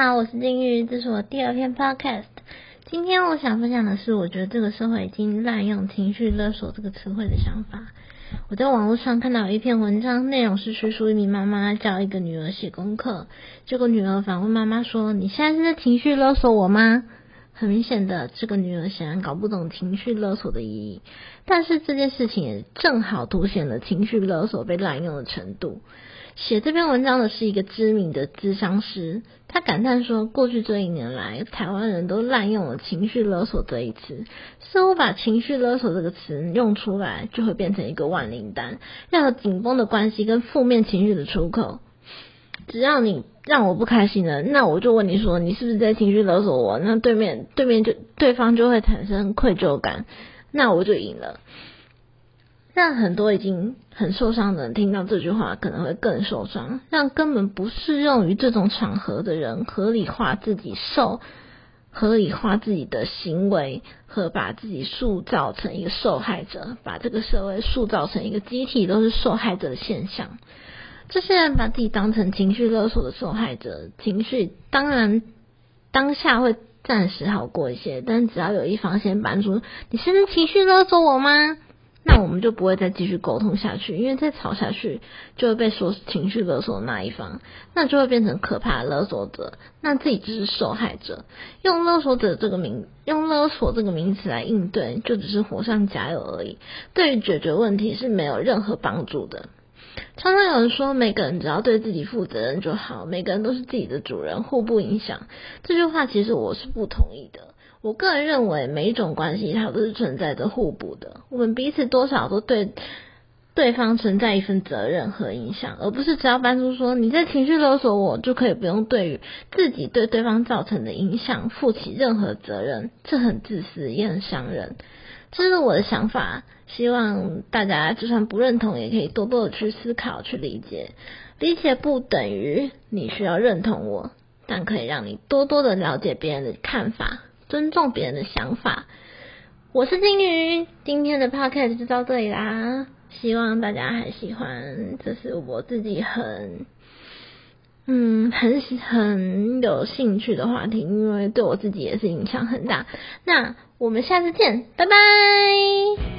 好，我是金玉，这是我第二篇 podcast。今天我想分享的是，我觉得这个社会已经滥用“情绪勒索”这个词汇的想法。我在网络上看到有一篇文章，内容是叙述一名妈妈教一个女儿写功课，结果女儿反问妈妈说：“你现在是在情绪勒索我吗？”很明显的，这个女儿显然搞不懂情绪勒索的意义。但是这件事情也正好凸显了情绪勒索被滥用的程度。写这篇文章的是一个知名的咨商师，他感叹说，过去这一年来，台湾人都滥用了“情绪勒索”这一词，似乎把“情绪勒索”这个词用出来，就会变成一个万灵丹，任何紧绷的关系跟负面情绪的出口。只要你让我不开心了，那我就问你说，你是不是在情绪勒索我？那对面对面就对方就会产生愧疚感，那我就赢了。让很多已经很受伤的人听到这句话，可能会更受伤。让根本不适用于这种场合的人合理化自己受，合理化自己的行为，和把自己塑造成一个受害者，把这个社会塑造成一个集体都是受害者的现象。这些人把自己当成情绪勒索的受害者，情绪当然当下会暂时好过一些，但只要有一方先搬出，你是不是情绪勒索我吗？那我们就不会再继续沟通下去，因为再吵下去就会被说情绪勒索的那一方，那就会变成可怕的勒索者，那自己就是受害者。用勒索者这个名，用勒索这个名词来应对，就只是火上加油而已，对于解决问题是没有任何帮助的。常常有人说，每个人只要对自己负责任就好，每个人都是自己的主人，互不影响。这句话其实我是不同意的。我个人认为，每一种关系它都是存在着互补的。我们彼此多少都对对方存在一份责任和影响，而不是只要搬出说你在情绪勒索我，就可以不用对于自己对对方造成的影响负起任何责任。这很自私，也很伤人。这是我的想法，希望大家就算不认同，也可以多多的去思考、去理解。理解不等于你需要认同我，但可以让你多多的了解别人的看法。尊重别人的想法，我是金鱼，今天的 podcast 就到这里啦，希望大家还喜欢，这是我自己很，嗯，很很有兴趣的话题，因为对我自己也是影响很大。那我们下次见，拜拜。